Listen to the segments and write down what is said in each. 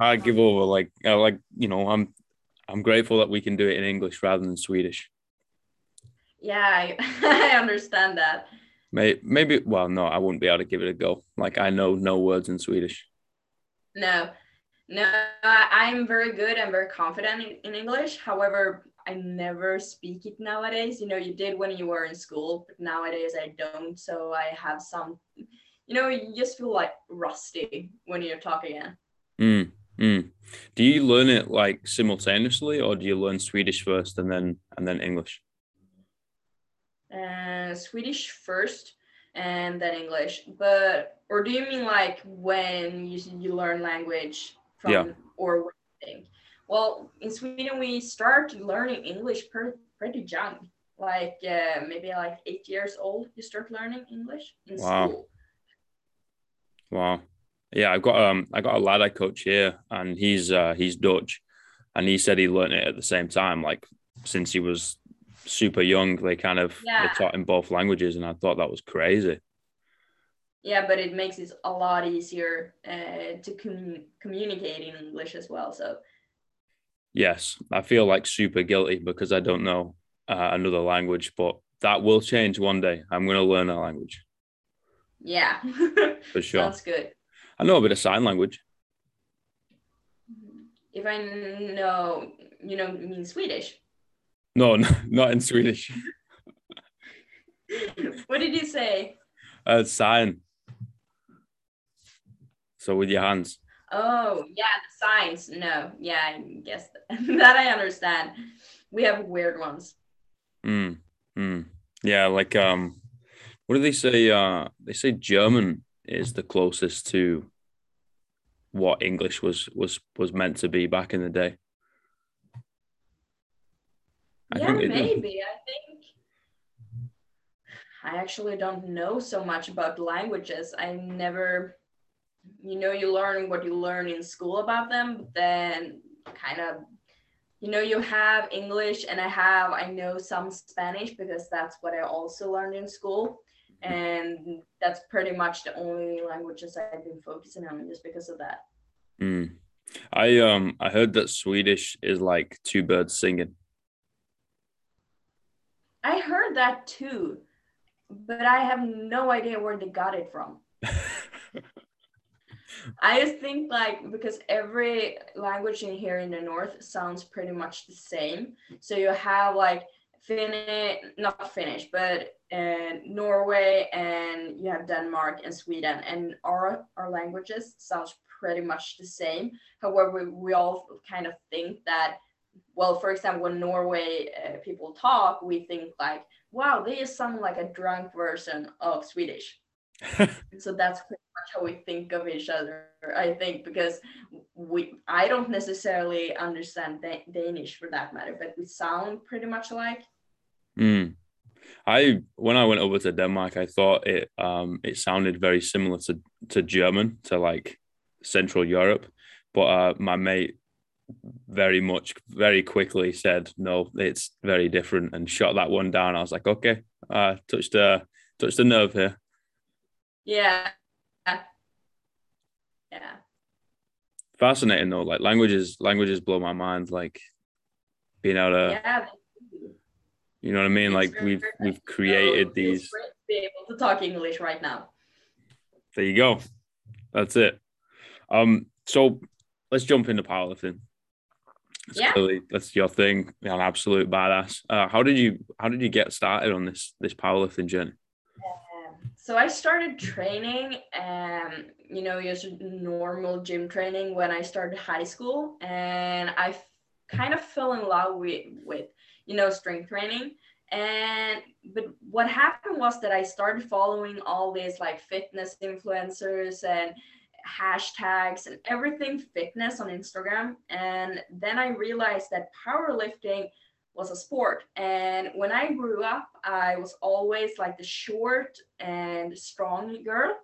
I give over. Like, like you know, I'm I'm grateful that we can do it in English rather than Swedish. Yeah, I, I understand that. Maybe, maybe, well, no, I wouldn't be able to give it a go. Like, I know no words in Swedish. No, no, I'm very good. I'm very confident in, in English. However, I never speak it nowadays. You know, you did when you were in school, but nowadays I don't. So I have some, you know, you just feel like rusty when you're talking. Mm, mm. Do you learn it like simultaneously, or do you learn Swedish first and then and then English? Uh, Swedish first and then English. But or do you mean like when you you learn language from yeah. or thing? Well, in Sweden we start learning English per, pretty young, like uh, maybe like eight years old. You start learning English in wow. school. Wow. Yeah, I've got um I got a lad I coach here, and he's uh he's Dutch, and he said he learned it at the same time, like since he was super young. They kind of yeah. they taught him both languages, and I thought that was crazy. Yeah, but it makes it a lot easier uh, to com- communicate in English as well. So. Yes, I feel like super guilty because I don't know uh, another language, but that will change one day. I'm going to learn a language. Yeah, for sure. Sounds good. I know a bit of sign language. If I know, you know, mean Swedish. No, not in Swedish. what did you say? Uh, sign. So with your hands. Oh yeah, the signs. No, yeah, I guess that I understand. We have weird ones. Hmm. Mm. Yeah, like um, what do they say? Uh, they say German is the closest to what English was was was meant to be back in the day. I yeah, maybe. I think I actually don't know so much about languages. I never, you know, you learn what you learn in school about them, but then kind of, you know, you have English and I have, I know some Spanish because that's what I also learned in school. And that's pretty much the only languages I've been focusing on just because of that. Mm. I um I heard that Swedish is like two birds singing. I heard that too, but I have no idea where they got it from. I just think like because every language in here in the north sounds pretty much the same. So you have like Finnish, not Finnish, but uh, Norway, and you have Denmark and Sweden, and our our languages sounds pretty much the same. However, we, all kind of think that well, for example, when Norway uh, people talk, we think like, wow, they sound like a drunk version of Swedish. so that's pretty much how we think of each other, I think, because we I don't necessarily understand da- Danish for that matter, but we sound pretty much alike. Mm. I when I went over to Denmark, I thought it um it sounded very similar to to German, to like Central Europe. But uh, my mate very much very quickly said no it's very different and shot that one down. I was like okay uh touched uh touched the nerve here. Yeah. Yeah. Fascinating though. Like languages languages blow my mind like being able to yeah you know what i mean like we've we've created so these be able to talk english right now there you go that's it um so let's jump into powerlifting that's yeah. clearly that's your thing. You're an absolute badass. Uh, how did you how did you get started on this this powerlifting journey? Um, so I started training, um, you know, just normal gym training when I started high school, and I kind of fell in love with with you know strength training. And but what happened was that I started following all these like fitness influencers and hashtags and everything fitness on Instagram. And then I realized that powerlifting was a sport. And when I grew up, I was always like the short and strong girl.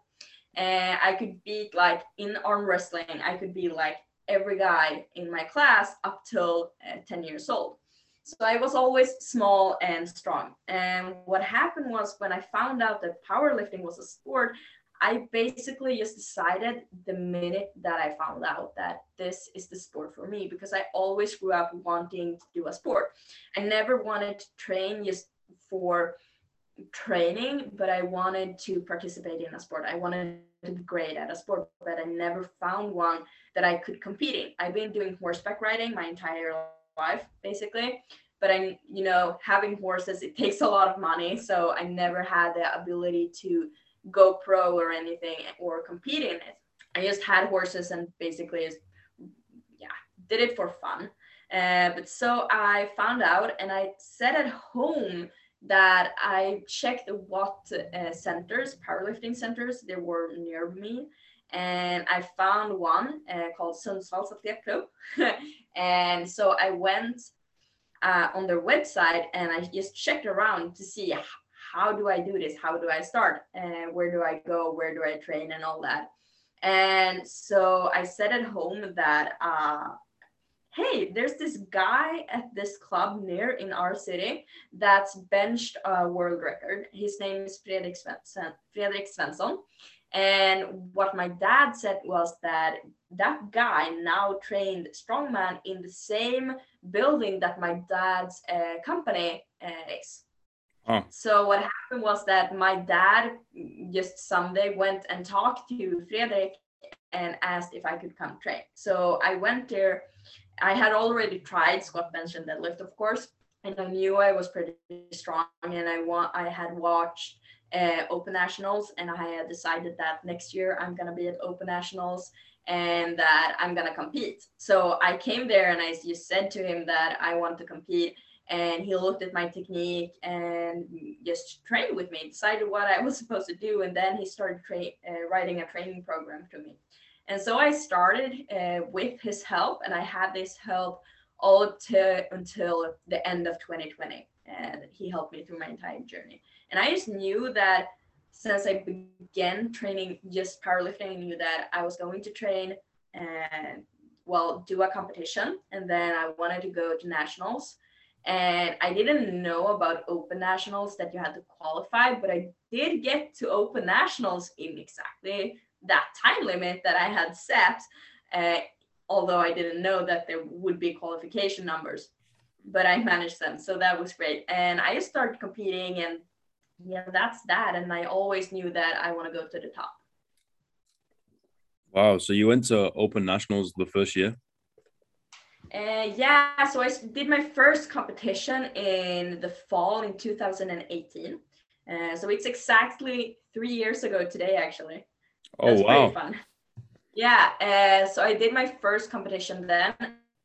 And I could beat like in arm wrestling, I could be like every guy in my class up till uh, 10 years old. So I was always small and strong. And what happened was when I found out that powerlifting was a sport, I basically just decided the minute that I found out that this is the sport for me because I always grew up wanting to do a sport. I never wanted to train just for training, but I wanted to participate in a sport. I wanted to be great at a sport, but I never found one that I could compete in. I've been doing horseback riding my entire life, basically. But I'm, you know, having horses, it takes a lot of money. So I never had the ability to go pro or anything or compete in it. I just had horses and basically, yeah, did it for fun. Uh, but so I found out and I said at home that I checked what uh, centers, powerlifting centers, there were near me. And I found one uh, called Sundsvalls Club. and so I went uh, on their website and I just checked around to see how do I do this? How do I start? And where do I go? Where do I train and all that? And so I said at home that uh, hey, there's this guy at this club near in our city that's benched a world record. His name is Fredrik Svensson. Fredrik Svensson. And what my dad said was that that guy now trained strongman in the same building that my dad's uh, company uh, is. Huh. So what happened was that my dad just someday went and talked to Fredrik and asked if I could come train. So I went there I had already tried squat bench and deadlift, of course, and I knew I was pretty strong. And I want I had watched uh, Open Nationals, and I decided that next year I'm gonna be at Open Nationals and that I'm gonna compete. So I came there and I just said to him that I want to compete. And he looked at my technique and just trained with me, decided what I was supposed to do, and then he started tra- uh, writing a training program to me. And so I started uh, with his help, and I had this help all to until the end of 2020. And he helped me through my entire journey. And I just knew that since I began training just powerlifting, I knew that I was going to train and well do a competition, and then I wanted to go to nationals. And I didn't know about open nationals that you had to qualify, but I did get to open nationals in exactly that time limit that I had set, uh, although I didn't know that there would be qualification numbers, but I managed them. So that was great. And I started competing and yeah, that's that. And I always knew that I want to go to the top. Wow. So you went to Open Nationals the first year? Uh, yeah, so I did my first competition in the fall in 2018. Uh, so it's exactly three years ago today, actually. Oh That's wow! Fun. Yeah, uh, so I did my first competition then,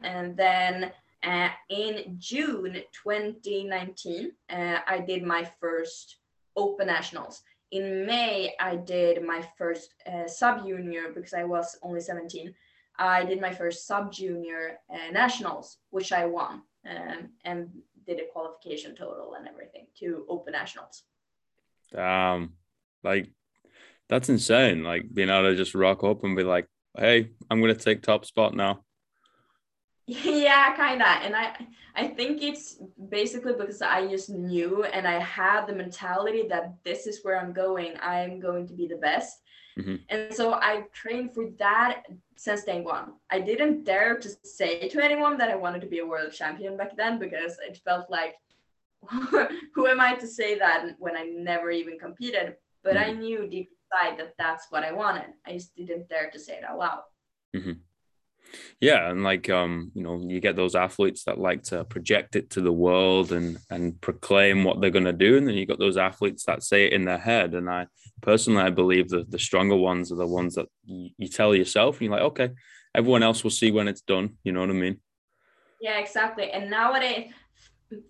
and then uh, in June 2019, uh, I did my first Open Nationals. In May, I did my first uh, sub junior because I was only 17. I did my first sub junior uh, nationals, which I won, um, and did a qualification total and everything to Open Nationals. Um, like that's insane. Like being able to just rock up and be like, "Hey, I'm gonna take top spot now." Yeah, kind of. And I, I think it's basically because I just knew and I had the mentality that this is where I'm going. I'm going to be the best. Mm-hmm. And so I trained for that since day one. I didn't dare to say to anyone that I wanted to be a world champion back then because it felt like, who am I to say that when I never even competed? But mm-hmm. I knew deep inside that that's what I wanted. I just didn't dare to say it out loud. Mm-hmm. Yeah, and like um, you know, you get those athletes that like to project it to the world and and proclaim what they're going to do, and then you got those athletes that say it in their head. And I personally, I believe that the stronger ones are the ones that you, you tell yourself, and you're like, okay, everyone else will see when it's done. You know what I mean? Yeah, exactly. And nowadays,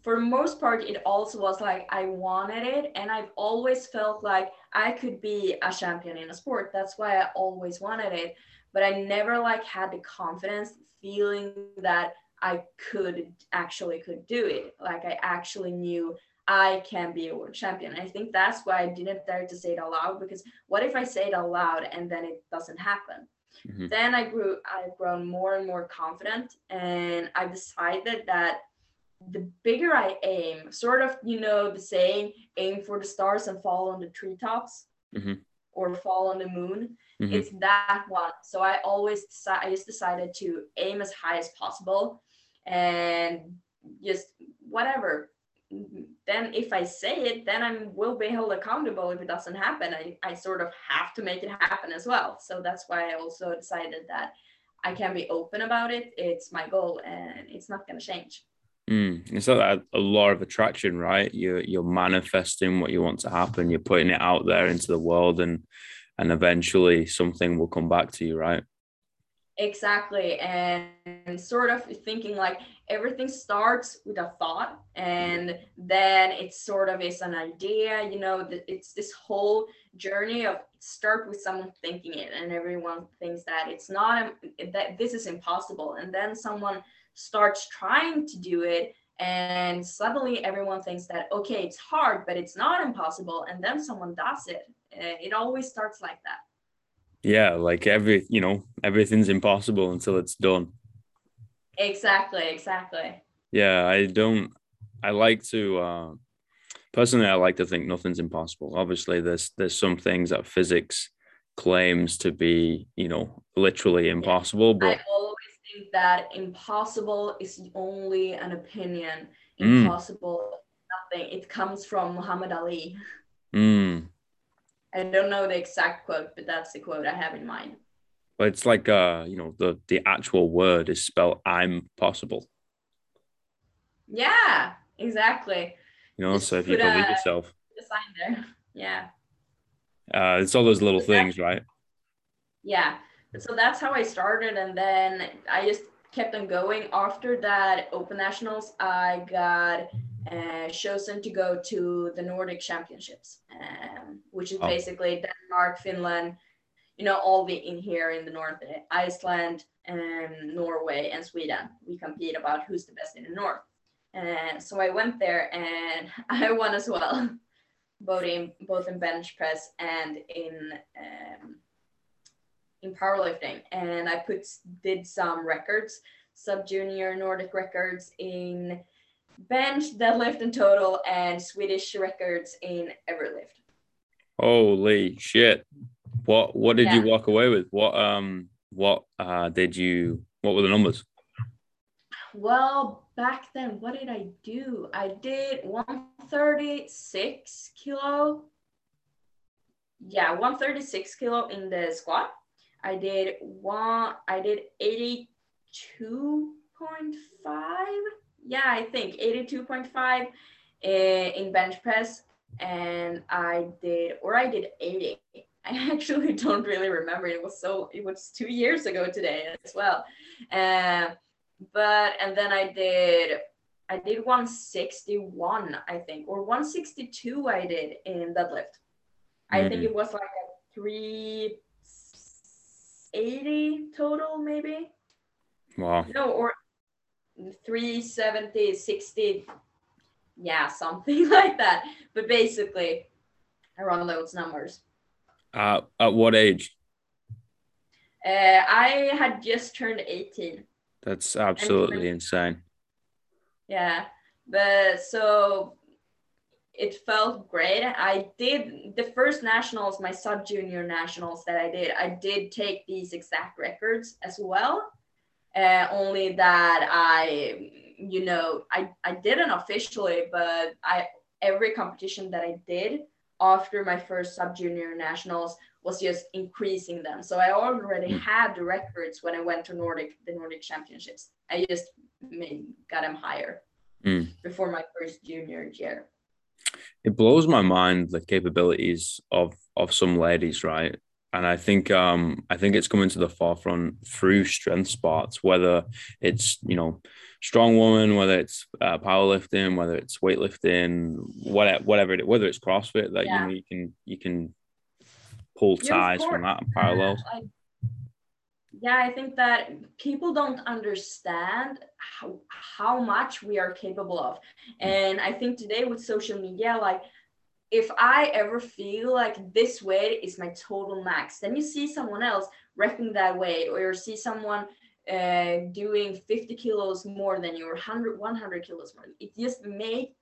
for most part it also was like i wanted it and i've always felt like i could be a champion in a sport that's why i always wanted it but i never like had the confidence feeling that i could actually could do it like i actually knew i can be a world champion i think that's why i didn't dare to say it aloud because what if i say it aloud and then it doesn't happen mm-hmm. then i grew i've grown more and more confident and i decided that the bigger I aim, sort of, you know, the saying, aim for the stars and fall on the treetops. Mm-hmm. or fall on the moon. Mhm. It's that one. So I always deci- I just decided to aim as high as possible and just whatever. Then if I say it, then I will be held accountable if it doesn't happen. I, I sort of have to make it happen as well. So that's why I also decided that I can be open about it. It's my goal and it's not gonna change. Mm. It's like a, a law of attraction, right? You're you're manifesting what you want to happen. You're putting it out there into the world, and and eventually something will come back to you, right? Exactly. And, sort of thinking like everything starts with a thought and then it sort of is an idea, you know, it's this whole journey of start with someone thinking it and everyone thinks that it's not um, that this is impossible and then someone starts trying to do it and suddenly everyone thinks that okay it's hard but it's not impossible and then someone does it it always starts like that Yeah, like every you know everything's impossible until it's done. exactly exactly Yeah, I don't. I like to. Uh, personally, I like to think nothing's impossible. Obviously, there's there's some things that physics claims to be, you know, literally impossible, but I always think that impossible is only an opinion. Mm. Impossible is nothing. It comes from Muhammad Ali. mm, I don't know the exact quote, but that's the quote I have in mind. but it's like uh, you know, the the actual word is spelled "I'm possible." Yeah, exactly. You know, Just so if you believe a- yourself, The sign there. Yeah. uh, it's all those little that- things, right? Yeah. So that's how I started. And then I just kept on going. After that Open Nationals, I got uh, chosen to go to the Nordic Championships, um, which is Oh. basically Denmark, Finland, you know, all the in here in the north, uh, Iceland, um, Norway, and Sweden. We compete about who's the best in the north. And so I went there and I won as well, both in both in bench press and in um, in powerlifting. And I put did some records, sub junior Nordic records in bench, deadlift, and total, and Swedish records in everlift. Holy shit! What what did you walk away with? What um what uh did you? What were the numbers? Well, back then, what did I do? I did 136 kilo. Yeah, 136 kilo in the squat. I did one, I did 82.5. Yeah, I think 82.5 eh, in bench press. And I did, or I did 80. I actually don't really remember. It was so, it was two years ago today as well. Uh, but and then I did I did 161 I think or 162 I did in deadlift. I think it was like a 380 total maybe. Wow. No or 370 60 yeah something like that. But basically around those numbers. Uh, at what age? Uh, I had just turned 18. That's absolutely insane. Yeah, but so it felt great. I did the first nationals, my sub junior nationals that I did. I did take these exact records as well. Uh, only that I, you know, I I didn't officially, but I every competition that I did after my first sub junior nationals was just increasing them. So I already Mm. had the records when I went to Nordic the Nordic Championships. I just made, got them higher Mm. before my first junior year. It blows my mind the capabilities of of some ladies, right? And I think um I think it's coming to the forefront through strength sports, whether it's you know strong woman, whether it's uh, powerlifting, whether it's weightlifting, whatever whatever it, whether it's CrossFit that you Yeah. know you can you can pull ties from that and parallels. I, yeah, I think that people don't understand how, how much we are capable of. And I think today with social media, like if I ever feel like this weight is my total max, then you see someone else wrecking that weight, or you see someone uh, doing 50 kilos more than you, or 100, 100 kilos more. It just make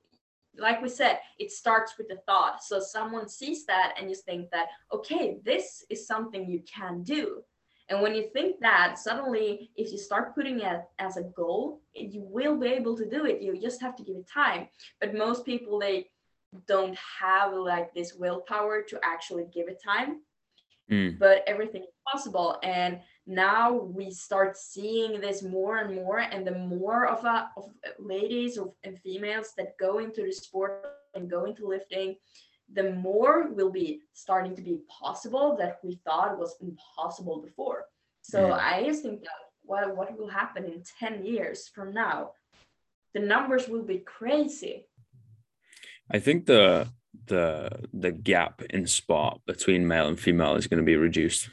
like we said, it starts with the thought. So someone sees that and you think that, okay, this is something you can do. And when you think that, suddenly, if you start putting it as a goal, you will be able to do it. You just have to give it time. But most people, they don't have like this willpower to actually give it time. Mm. But everything is possible. And now we start seeing this more and more and the more of, a, of ladies and females that go into the sport and go into lifting the more will be starting to be possible that we thought was impossible before so mm. i just think that what, what will happen in 10 years from now the numbers will be crazy i think the the the gap in sport between male and female is going to be reduced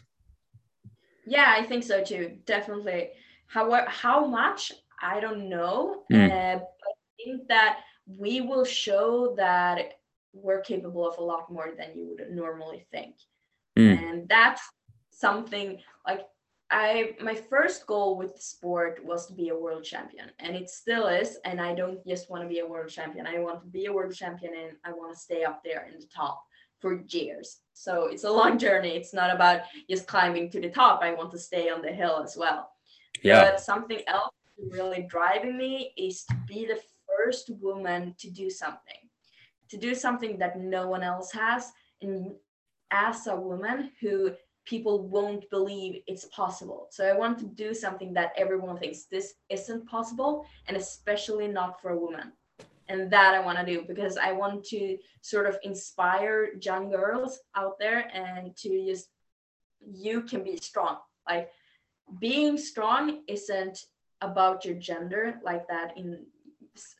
yeah, I think so too. Definitely. How how much I don't know, mm. uh, but I think that we will show that we're capable of a lot more than you would normally think, mm. and that's something like I my first goal with sport was to be a world champion, and it still is. And I don't just want to be a world champion. I want to be a world champion, and I want to stay up there in the top for years. So it's a long journey. It's not about just climbing to the top. I want to stay on the hill as well. Yeah. But something else really driving me is to be the first woman to do something, to do something that no one else has. And as a woman who people won't believe it's possible. So I want to do something that everyone thinks this isn't possible, and especially not for a woman and that I want to do because I want to sort of inspire young girls out there and to just you can be strong. Like being strong isn't about your gender like that in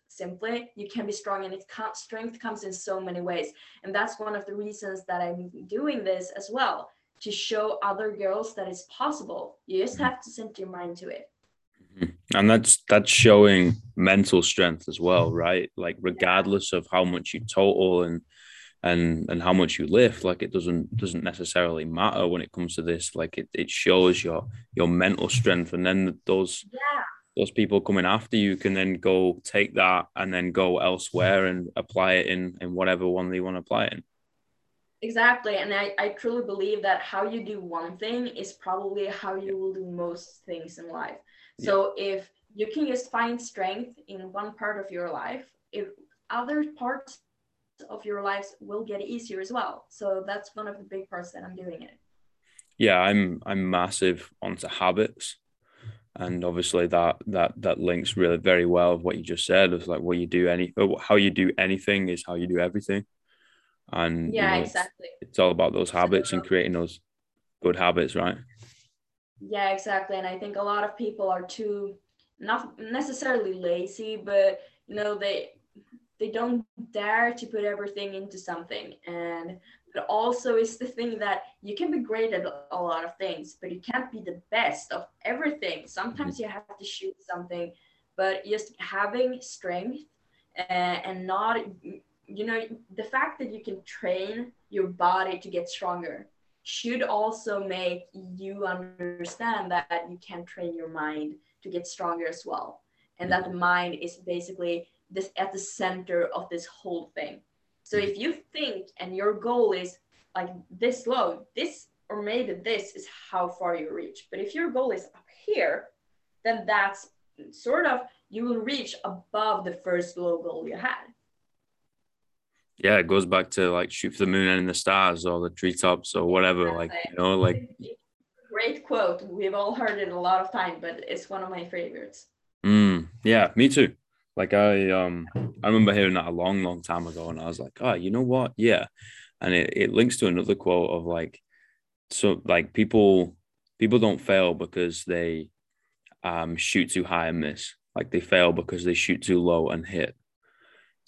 simply you can be strong and it strength comes in so many ways and that's one of the reasons that i'm doing this as well to show other girls that it's possible you just have to send your mind to it Mm-hmm. And that's that's showing mental strength as well, right? Like regardless of how much you total and and and how much you lift, like it doesn't doesn't necessarily matter when it comes to this. Like it, it shows your your mental strength, and then those yeah. those people coming after you can then go take that and then go elsewhere and apply it in in whatever one they want to apply it in. Exactly. And I, I truly believe that how you do one thing is probably how you will do most things in life. So yeah. if you can just find strength in one part of your life, if other parts of your lives will get easier as well. So that's one of the big parts that I'm doing it. Yeah, I'm I'm massive onto habits. And obviously that that that links really very well with what you just said. It's like what you do any how you do anything is how you do everything. And yeah, you know, exactly. It's, it's all about those habits and creating those good habits, right? Yeah, exactly. And I think a lot of people are too not necessarily lazy, but you know, they they don't dare to put everything into something. And but also is the thing that you can be great at a lot of things, but you can't be the best of everything. Sometimes mm-hmm. you have to shoot something, but just having strength and, and not you know the fact that you can train your body to get stronger should also make you understand that you can train your mind to get stronger as well. And that the mind is basically this at the center of this whole thing. So if you think and your goal is like this low this or maybe this is how far you reach. But if your goal is up here then that's sort of you will reach above the first low goal you had yeah, it goes back to like shoot for the moon and the stars or the treetops or whatever. Like, you know, like great quote. We've all heard it a lot of time, but it's one of my favorites. Mm, yeah, me too. Like I um I remember hearing that a long, long time ago and I was like, oh, you know what? Yeah. And it, it links to another quote of like, so like people people don't fail because they um shoot too high and miss. Like they fail because they shoot too low and hit.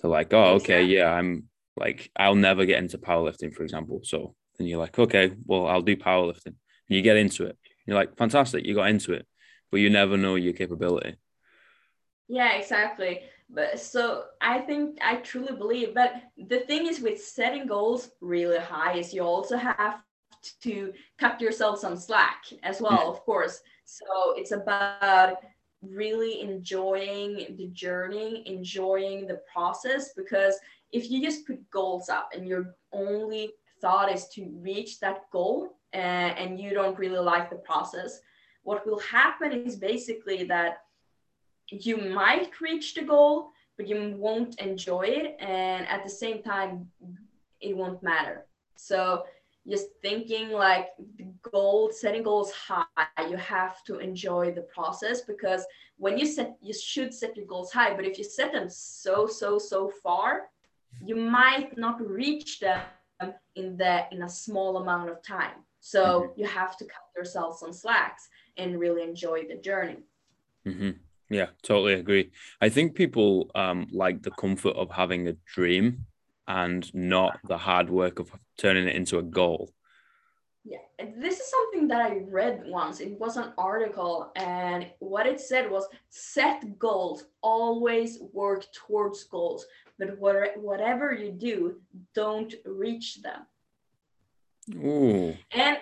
So like, oh, okay, yeah, I'm like I'll never get into powerlifting, for example. So then you're like, okay, well, I'll do powerlifting. And you get into it. You're like, fantastic, you got into it, but you never know your capability. Yeah, exactly. But so I think I truly believe. But the thing is with setting goals really high is you also have to cut yourself some slack as well, of course. So it's about really enjoying the journey, enjoying the process. Because if you just put goals up and your only thought is to reach that goal uh, and you don't really like the process, what will happen is basically that you might reach the goal, but you won't enjoy it. And at the same time, it won't matter. So just thinking like goal setting goals high you have to enjoy the process because when you set you should set your goals high but if you set them so so so far you might not reach them in the in a small amount of time so mm-hmm. you have to cut yourself some slacks and really enjoy the journey mm-hmm. yeah totally agree i think people um, like the comfort of having a dream and not the hard work of turning it into a goal. Yeah, this is something that I read once. It was an article, and what it said was set goals, always work towards goals, but whatever you do, don't reach them. Ooh. And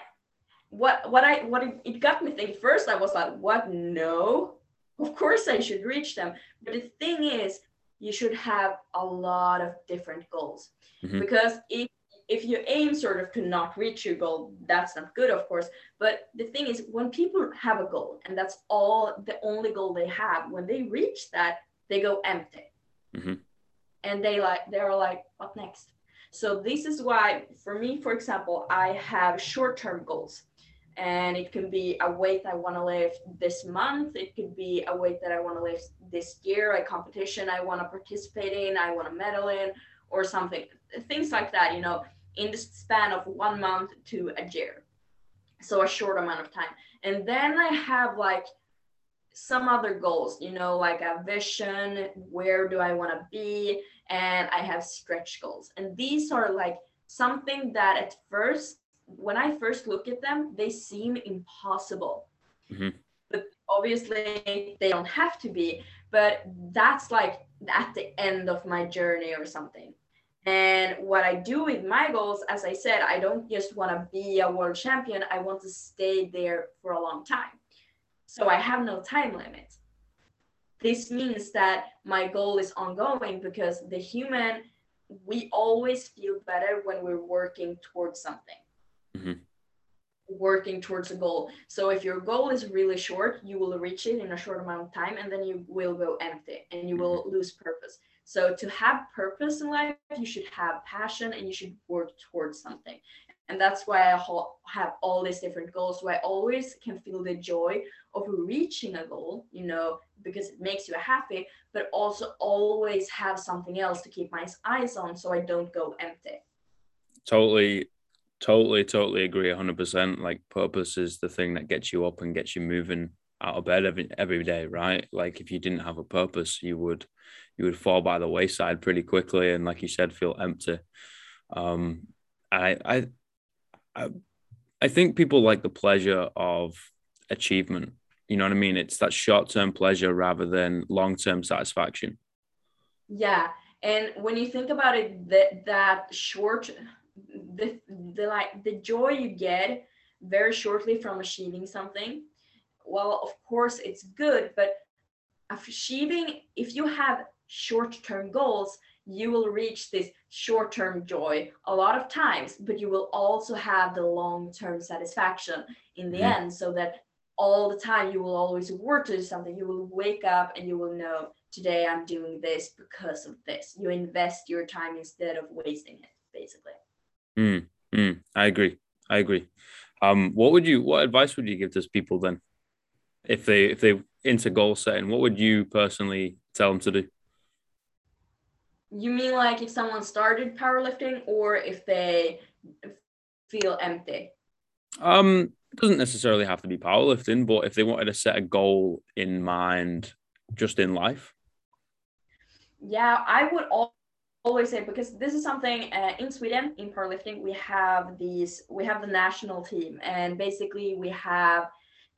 what what I what it, it got me thinking first I was like, what? No, of course I should reach them. But the thing is, you should have a lot of different goals mm-hmm. because if if you aim sort of to not reach your goal that's not good of course but the thing is when people have a goal and that's all the only goal they have when they reach that they go empty mm-hmm. And they like they're like what next so this is why for me for example i have short-term goals and it can be a weight I want to lift this month. It could be a weight that I want to lift this year, a competition I want to participate in, I want to medal in, or something. Things like that, you know, in the span of one month to a year. So a short amount of time. And then I have like some other goals, you know, like a vision, where do I want to be? And I have stretch goals. And these are like something that at first when I first look at them, they seem impossible. Mm-hmm. But obviously, they don't have to be. But that's like at the end of my journey or something. And what I do with my goals, as I said, I don't just want to be a world champion, I want to stay there for a long time. So I have no time limit. This means that my goal is ongoing because the human, we always feel better when we're working towards something mm-hmm. working towards a goal. So if your goal is really short, you will reach it in a short amount of time and then you will go empty and you will mm-hmm. lose purpose. So to have purpose in life, you should have passion and you should work towards something. And that's why I have all these different goals. So I always can feel the joy of reaching a goal, you know, because it makes you happy, but also always have something else to keep my eyes on so I don't go empty. Totally Totally, totally agree. 100%. Like, purpose is the thing that gets you up and gets you moving out of bed every, every day, right? Like, if you didn't have a purpose, you would you would fall by the wayside pretty quickly, and like you said, feel empty. Um, I I I, I think people like the pleasure of achievement. You know what I mean? It's that short term pleasure rather than long term satisfaction. Yeah, and when you think about it, that that short the, the like the joy you get very shortly from achieving something well of course it's good but achieving if you have short-term goals you will reach this short-term joy a lot of times but you will also have the long-term satisfaction in the mm-hmm. end so that all the time you will always work to do something you will wake up and you will know today i'm doing this because of this you invest your time instead of wasting it basically Mm, mm, I agree. I agree. Um, what would you? What advice would you give to people then, if they if they into goal setting? What would you personally tell them to do? You mean like if someone started powerlifting, or if they feel empty? Um, it doesn't necessarily have to be powerlifting, but if they wanted to set a goal in mind, just in life. Yeah, I would always say because this is something uh, in Sweden in powerlifting we have these we have the national team and basically we have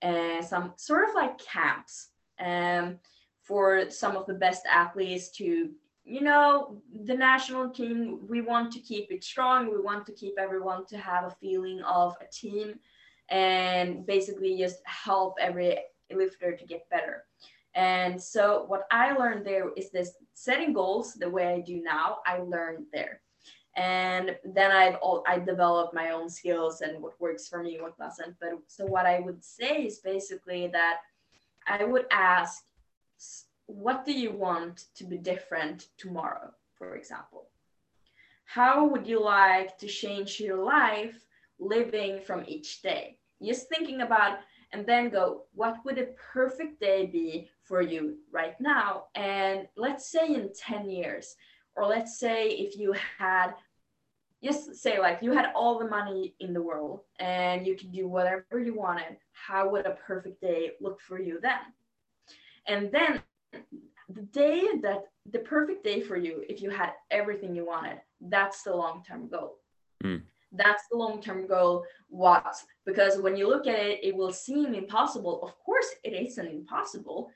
uh, some sort of like camps um, for some of the best athletes to you know the national team we want to keep it strong we want to keep everyone to have a feeling of a team and basically just help every lifter to get better And so what I learned there is this setting goals the way I do now, I learned there. And then I've all I developed my own skills and what works for me, what doesn't. But so what I would say is basically that I would ask, what do you want to be different tomorrow, for example? How would you like to change your life living from each day? Just thinking about and then go, what would a perfect day be for you right now? And let's say in 10 years, or let's say if you had, just say like you had all the money in the world and you could do whatever you wanted, how would a perfect day look for you then? And then the day that the perfect day for you, if you had everything you wanted, that's the long term goal. Mm that's the long-term goal what? Because when you look at it it will seem impossible. Of course it isn't impossible.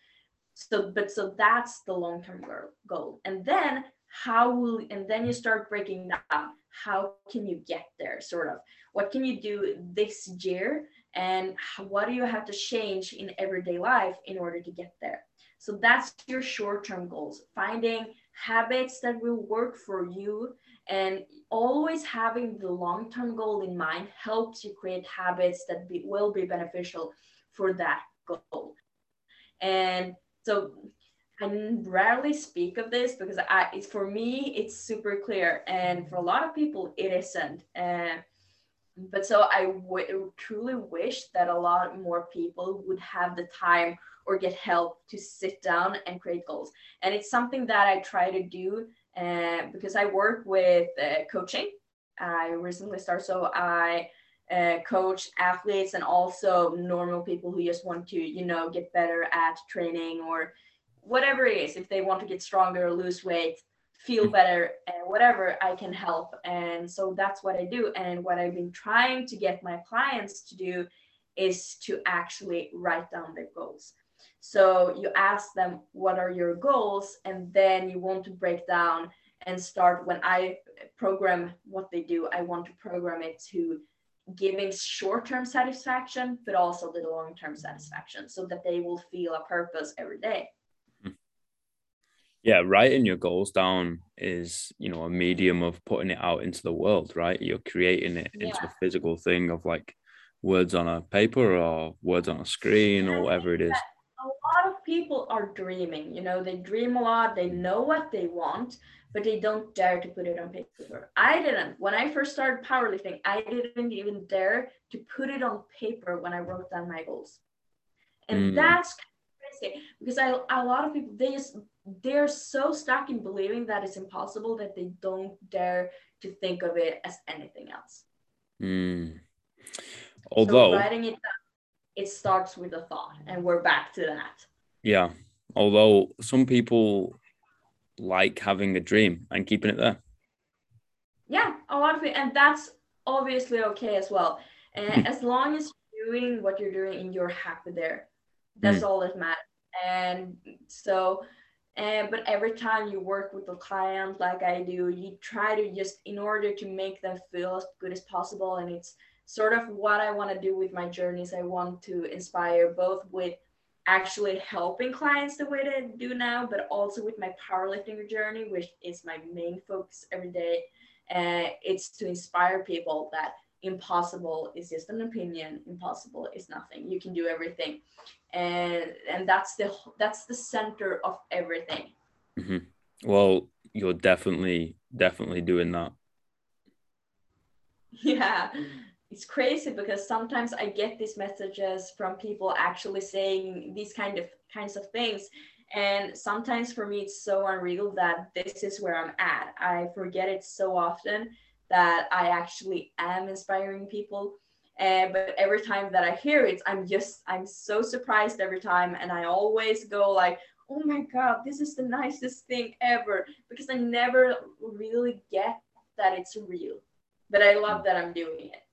So but so that's the long-term goal. And then how will and then you start breaking down. How can you get there sort of? What can you do this year? And what do you have to change in everyday life in order to get there so that's your short-term goals finding habits that will work for you and always having the long term goal in mind helps you create habits that be, will be beneficial for that goal. And so I rarely speak of this because I, for me, it's super clear. And for a lot of people, it isn't. And but so I w- truly wish that a lot more people would have the time or get help to sit down and create goals. And it's something that I try to do uh, because I work with uh, coaching. I recently started, so I uh, coach athletes and also normal people who just want to, you know, get better at training or whatever it is. If they want to get stronger, lose weight, feel mm-hmm. better, and whatever, I can help. And so that's what I do. And what I've been trying to get my clients to do is to actually write down their goals. So you ask them, what are your goals? And then you want to break down and start when I program what they do, I want to program it to giving short-term satisfaction, but also the long-term satisfaction so that they will feel a purpose every day. Hmm. Yeah, writing your goals down is, you know, a medium of putting it out into the world, right? You're creating it into a physical thing of like words on a paper or words on a screen or whatever it is of people are dreaming. You know, they dream a lot, they know what they want, but they don't dare to put it on paper. I didn't. When I first started powerlifting, I didn't even dare to put it on paper when I wrote down my goals. And mm. that's crazy because I, a lot of people, they just, they're so stuck in believing that it's impossible that they don't dare to think of it as anything else. Mm. Although so writing it down it starts with a thought and we're back to that yeah. Although some people like having a dream and keeping it there. Yeah a lot of it and that's obviously okay as well. And as long as you're doing what you're doing and you're happy there that's mm. all that matters. And so and but every time you work with a client like i do you try to just in order to make them feel as good as possible and it's sort of what I want to do with my journeys. I want to inspire both with actually helping clients the way they do now, but also with my powerlifting journey, which is my main focus every day. And uh, it's to inspire people that impossible is just an opinion impossible is nothing. You can do everything. And and that's the that's the center of everything. Mm-hmm. well you're definitely definitely doing that. Yeah it's crazy because sometimes I get these messages from people actually saying these kind of kinds of things. And sometimes for me, it's so unreal that this is where I'm at. I forget it so often that I actually am inspiring people. Uh, but every time that I hear it, I'm just, I'm so surprised every time. And I always go like, oh my God, this is the nicest thing ever. Because I never really get that it's real. But I love that I'm doing it.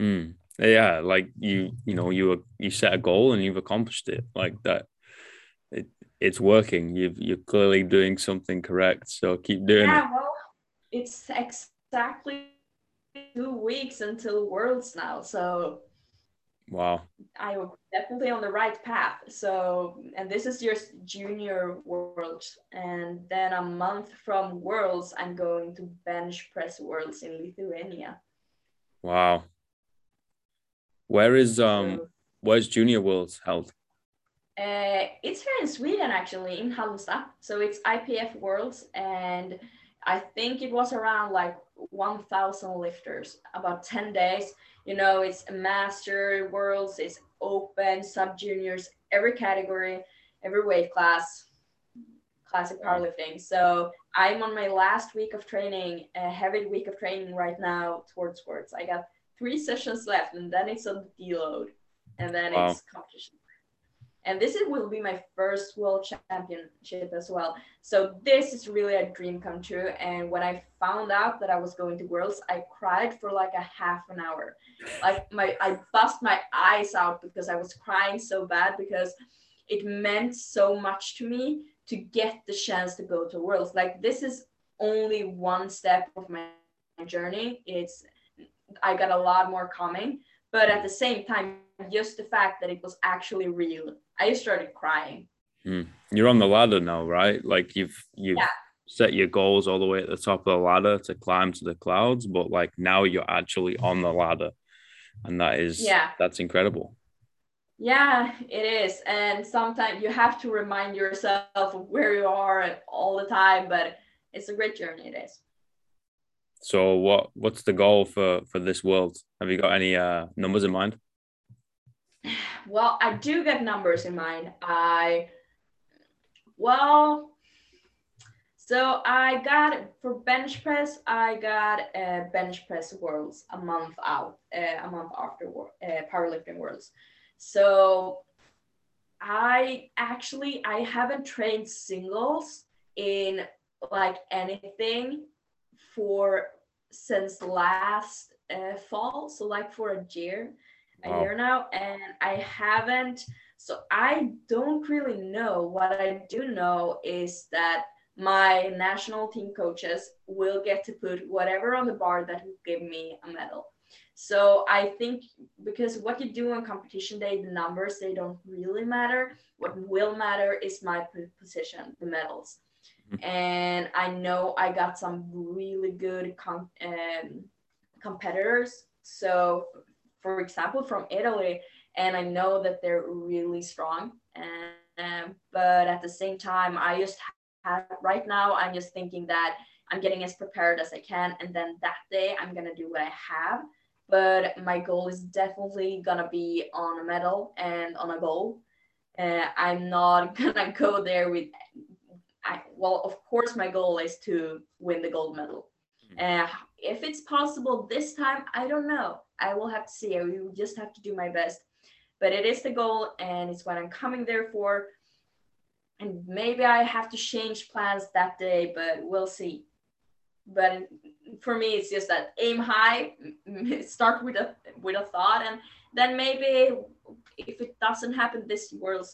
Mm. Yeah, like you, you know, you you set a goal and you've accomplished it. Like that, it it's working. You've you're clearly doing something correct. So keep doing yeah, it. well, it's exactly two weeks until Worlds now. So Wow. I'm definitely on the right path. So, and this is your junior worlds. And then a month from worlds, I'm going to bench press worlds in Lithuania. Wow. Where is um so, where's junior worlds held? Uh, it's here in Sweden actually in Halmstad. So it's IPF worlds and I think it was around like 1000 lifters about 10 days. You know it's a master worlds it's open sub juniors every category every weight class classic powerlifting. So i'm on my last week of training a heavy week of training right now towards sports i got three sessions left and then it's a deload and then wow. it's competition. And this will be my first world championship as well. So this is really a dream come true and when i found out that i was going to worlds i cried for like a half an hour. Like my i bust my eyes out because i was crying so bad because it meant so much to me to get the chance to go to worlds. Like this is only one step of my journey. It's i got a lot more coming but at the same time just the fact that it was actually real I started crying. Mm. You're on the ladder now, right? Like you've you've yeah. set your goals all the way at the top of the ladder to climb to the clouds, but like now you're actually on the ladder, and that is yeah, that's incredible. Yeah, it is, and sometimes you have to remind yourself of where you are all the time, but it's a great journey. It is. So what what's the goal for for this world? Have you got any uh numbers in mind? Well, I do get numbers in mind. I, well, so I got for bench press, I got uh, bench press worlds a month out, uh, a month after uh, powerlifting worlds. So I actually I haven't trained singles in like anything for since last uh, fall. So like for a year a year now and I haven't so I don't really know what I do know is that my national team coaches will get to put whatever on the bar that will give me a medal. So I think because what you do on competition day, the numbers they don't really matter. What will matter is my position, the medals. Mm-hmm. And I know I got some really good com- um, competitors. So for example, from Italy, and I know that they're really strong. And um, but at the same time, I just have right now. I'm just thinking that I'm getting as prepared as I can, and then that day I'm gonna do what I have. But my goal is definitely gonna be on a medal and on a goal. Uh, I'm not gonna go there with. I, well, of course, my goal is to win the gold medal. Uh, if it's possible this time, I don't know. I will have to see. I will just have to do my best. But it is the goal and it's what I'm coming there for. And maybe I have to change plans that day, but we'll see. But for me, it's just that aim high, start with a with a thought, and then maybe if it doesn't happen this world,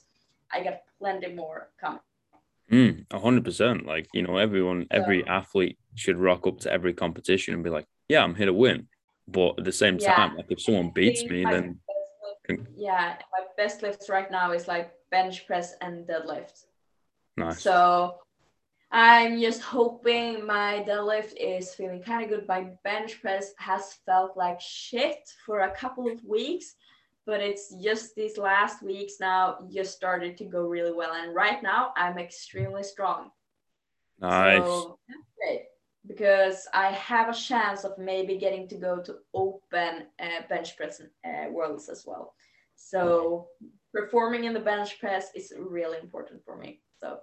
I got plenty more coming. Mm, a hundred percent. Like you know, everyone, every athlete should rock up to every competition and be like, "Yeah, I'm here to win." But at the same yeah. time, like if someone beats me, then yeah, my best lifts right now is like bench press and deadlift. Nice. So I'm just hoping my deadlift is feeling kind of good. My bench press has felt like shit for a couple of weeks, but it's just these last weeks now just started to go really well. And right now I'm extremely strong. Nice. So that's great because I have a chance of maybe getting to go to open uh, bench press uh, worlds as well. So performing in the bench press is really important for me. So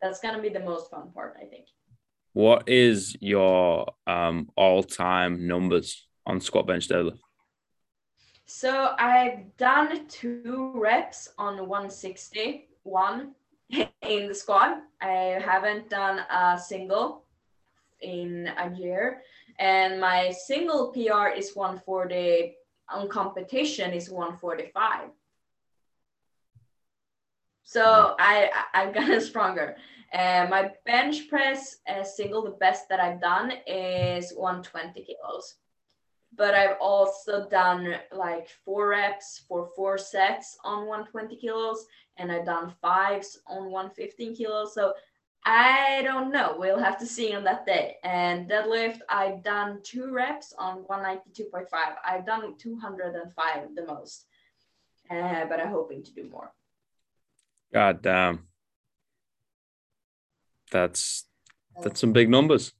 that's gonna be the most fun part, I think. What is your um, all-time numbers on squat bench deadlift? So I've done two reps on 160, one in the squat. I haven't done a single in a year. And my single PR is 140, on competition is 145. So I, I've gotten stronger. Uh, my bench press uh, single, the best that I've done is 120 kilos. But I've also done like four reps for four sets on 120 kilos, and I've done fives on 115 kilos. So I don't know. We'll have to see on that day. And deadlift, I've done two reps on 192.5. I've done 205 the most, uh, but I'm hoping to do more. God damn. That's that's some big numbers.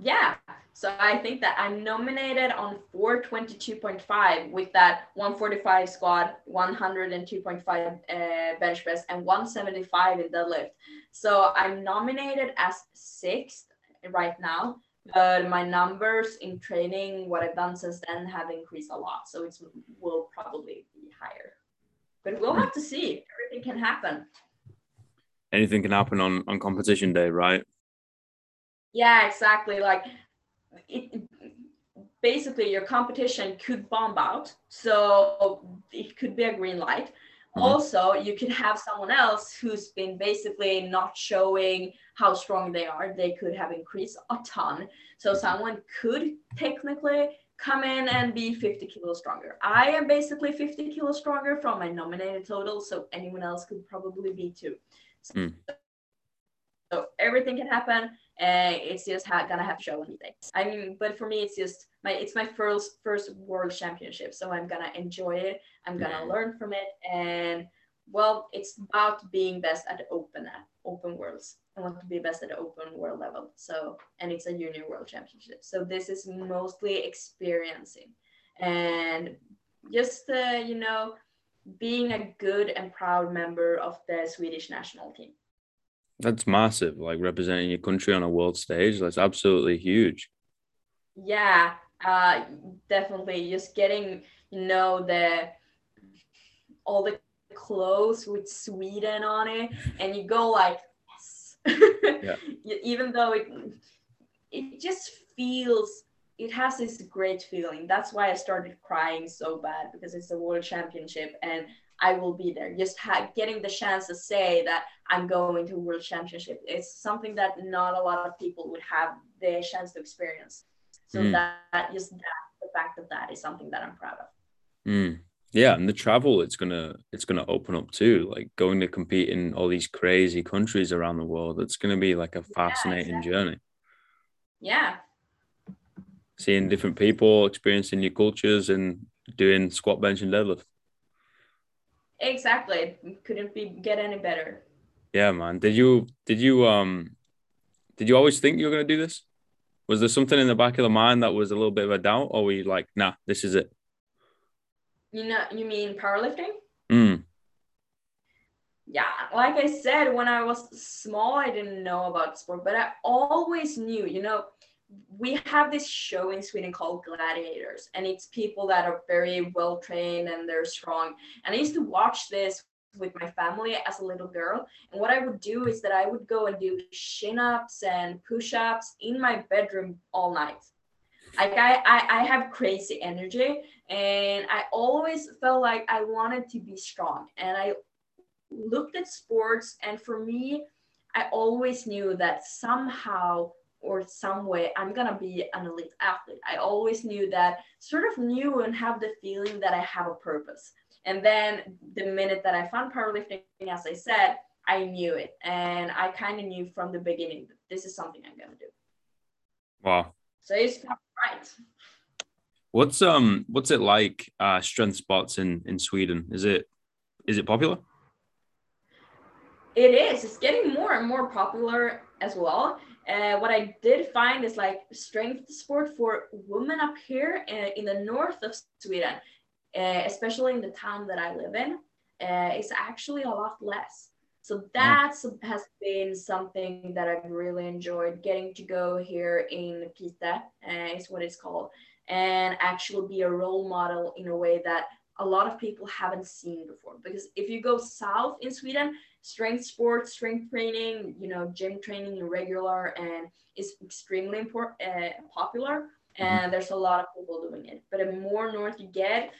Yeah. So I think that I'm nominated on 422.5 with that 145 squat, 102.5 uh, bench press, and 175 in deadlift. So I'm nominated as sixth right now, but my numbers in training, what I've done since then, have increased a lot. So it will probably be higher. But we'll have to see. Everything can happen. Anything can happen on on competition day, right? Yeah, exactly. Like it, basically your competition could bomb out so it could be a green light. Mm-hmm. also you could have someone else who's been basically not showing how strong they are. They could have increased a ton. So someone could technically come in and be 50 kilos stronger. I am basically 50 kilos stronger from my nominated total so anyone else could probably be too. So, mm. So everything can happen uh, it's just ha- gonna have to show anything. I mean, but for me, it's just my it's my first first world championship, so I'm gonna enjoy it. I'm gonna learn from it, and well, it's about being best at open at open worlds. I want to be best at open world level. So, and it's a junior world championship. So this is mostly experiencing, and just uh, you know, being a good and proud member of the Swedish national team. That's massive. Like representing your country on a world stage, that's absolutely huge. Yeah, uh, definitely. Just getting, you know, the all the clothes with Sweden on it, and you go like, yes. yeah. Even though it, it just feels, it has this great feeling. That's why I started crying so bad because it's a world championship, and I will be there. Just ha- getting the chance to say that I'm going to World Championship is something that not a lot of people would have the chance to experience. So mm. that just that the fact of that is something that I'm proud of. Mm. Yeah, and the travel it's gonna it's gonna open up too. Like going to compete in all these crazy countries around the world. It's gonna be like a fascinating yeah, exactly. journey. Yeah. Seeing different people, experiencing new cultures, and doing squat, bench, and deadlift. Exactly. Couldn't be get any better. Yeah, man. Did you did you um did you always think you were gonna do this? Was there something in the back of the mind that was a little bit of a doubt, or were you like, nah, this is it? You know, you mean powerlifting? Mm. Yeah, like I said, when I was small, I didn't know about sport, but I always knew, you know, we have this show in Sweden called Gladiators, and it's people that are very well trained and they're strong. And I used to watch this with my family as a little girl. And what I would do is that I would go and do chin ups and push ups in my bedroom all night. Like I, I, I have crazy energy, and I always felt like I wanted to be strong. And I looked at sports, and for me, I always knew that somehow or some way I'm gonna be an elite athlete. I always knew that, sort of knew and have the feeling that I have a purpose. And then the minute that I found powerlifting, as I said, I knew it. And I kind of knew from the beginning that this is something I'm gonna do. Wow. So it's right. What's um what's it like uh strength spots in in Sweden? Is it is it popular? It is. It's getting more and more popular as well. Uh, what I did find is like strength sport for women up here uh, in the north of Sweden, uh, especially in the town that I live in, uh, is actually a lot less. So that has been something that I've really enjoyed getting to go here in Piteå, uh, is what it's called, and actually be a role model in a way that a lot of people haven't seen before. Because if you go south in Sweden, strength sports, strength training, you know, gym training in regular and is extremely important, uh, popular. Mm-hmm. And there's a lot of people doing it. But the more north you get,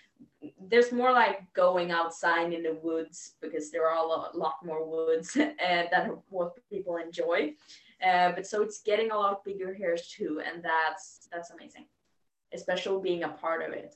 there's more like going outside in the woods because there are a lot, lot more woods uh, than what people enjoy. Uh, but so it's getting a lot bigger here too, and that's that's amazing. especially being a part of it.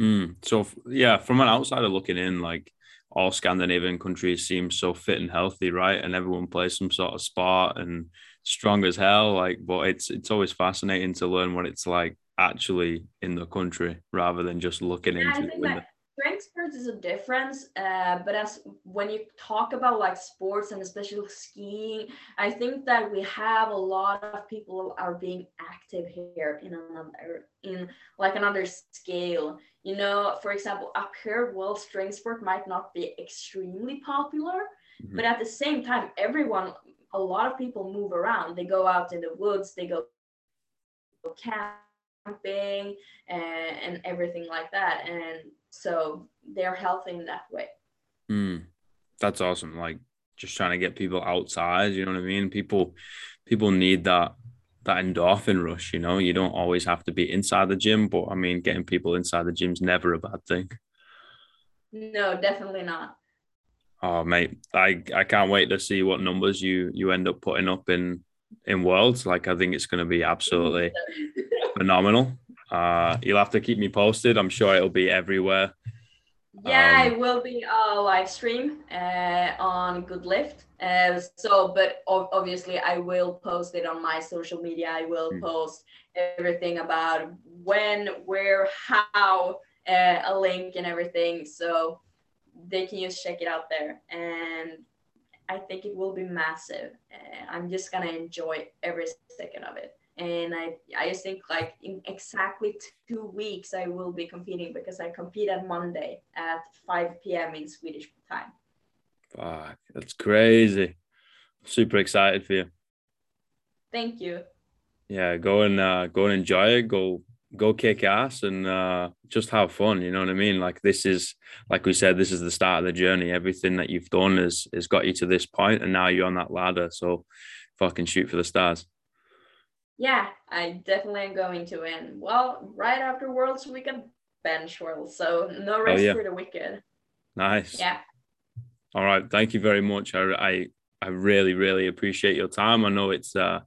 Mm. So yeah, from an outsider looking in, like all Scandinavian countries seem so fit and healthy, right? And everyone plays some sort of sport and strong as hell. Like, but it's it's always fascinating to learn what it's like actually in the country rather than just looking yeah, into it strength sports is a difference uh, but as when you talk about like sports and especially skiing i think that we have a lot of people are being active here in another in like another scale. You know for example up here world strength sport might not be extremely popular mm-hmm. but at the same time everyone a lot of people move around. They go out in the woods they go camping and, and everything like that. And so they're healthy in that way. Mm, that's awesome. Like just trying to get people outside, you know what I mean? People people need that that endorphin rush, you know. You don't always have to be inside the gym, but I mean getting people inside the gym's never a bad thing. No, definitely not. Oh mate, I I can't wait to see what numbers you you end up putting up in in worlds. Like I think it's going to be absolutely phenomenal. Uh, you'll have to keep me posted. I'm sure it'll be everywhere. Yeah, um, it will be a live stream uh, on Good Lift. Uh, so, but obviously, I will post it on my social media. I will mm. post everything about when, where, how, uh, a link, and everything. So they can just check it out there. And I think it will be massive. Uh, I'm just gonna enjoy every second of it and I I just think like in exactly two weeks I will be competing because I compete on Monday at 5 p.m. in Swedish time. Fuck, that's crazy. Super excited for you. Thank you. Yeah, go and uh, go and enjoy it. Go go kick ass and uh, just have fun. You know what I mean? Like this is like we said, this is the start of the journey. Everything that you've done has has got you to this point, and now you're on that ladder. So fucking shoot for the stars. Yeah, I definitely am going to win. Well, right after Worlds, we can bench Worlds, so no rest oh, yeah. for the wicked. Nice. Yeah. All right. Thank you very much. I, I I really really appreciate your time. I know it's uh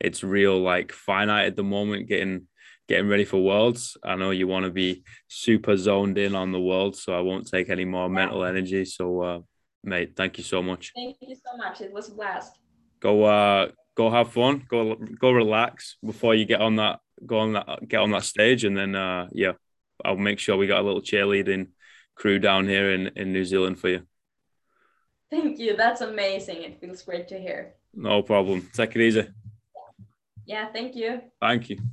it's real like finite at the moment getting getting ready for worlds. I know you want to be super zoned in on the world, so I won't take any more yeah. mental energy. So uh mate, thank you so much. Thank you so much. It was a blast. Go uh go have fun, go go relax before you get on that go on that get on that stage, and then uh, yeah, I'll make sure we got a little cheerleading crew down here in in New Zealand for you. Thank you. That's amazing. It feels great to hear. No problem. Take it easy. Yeah. Thank you. Thank you.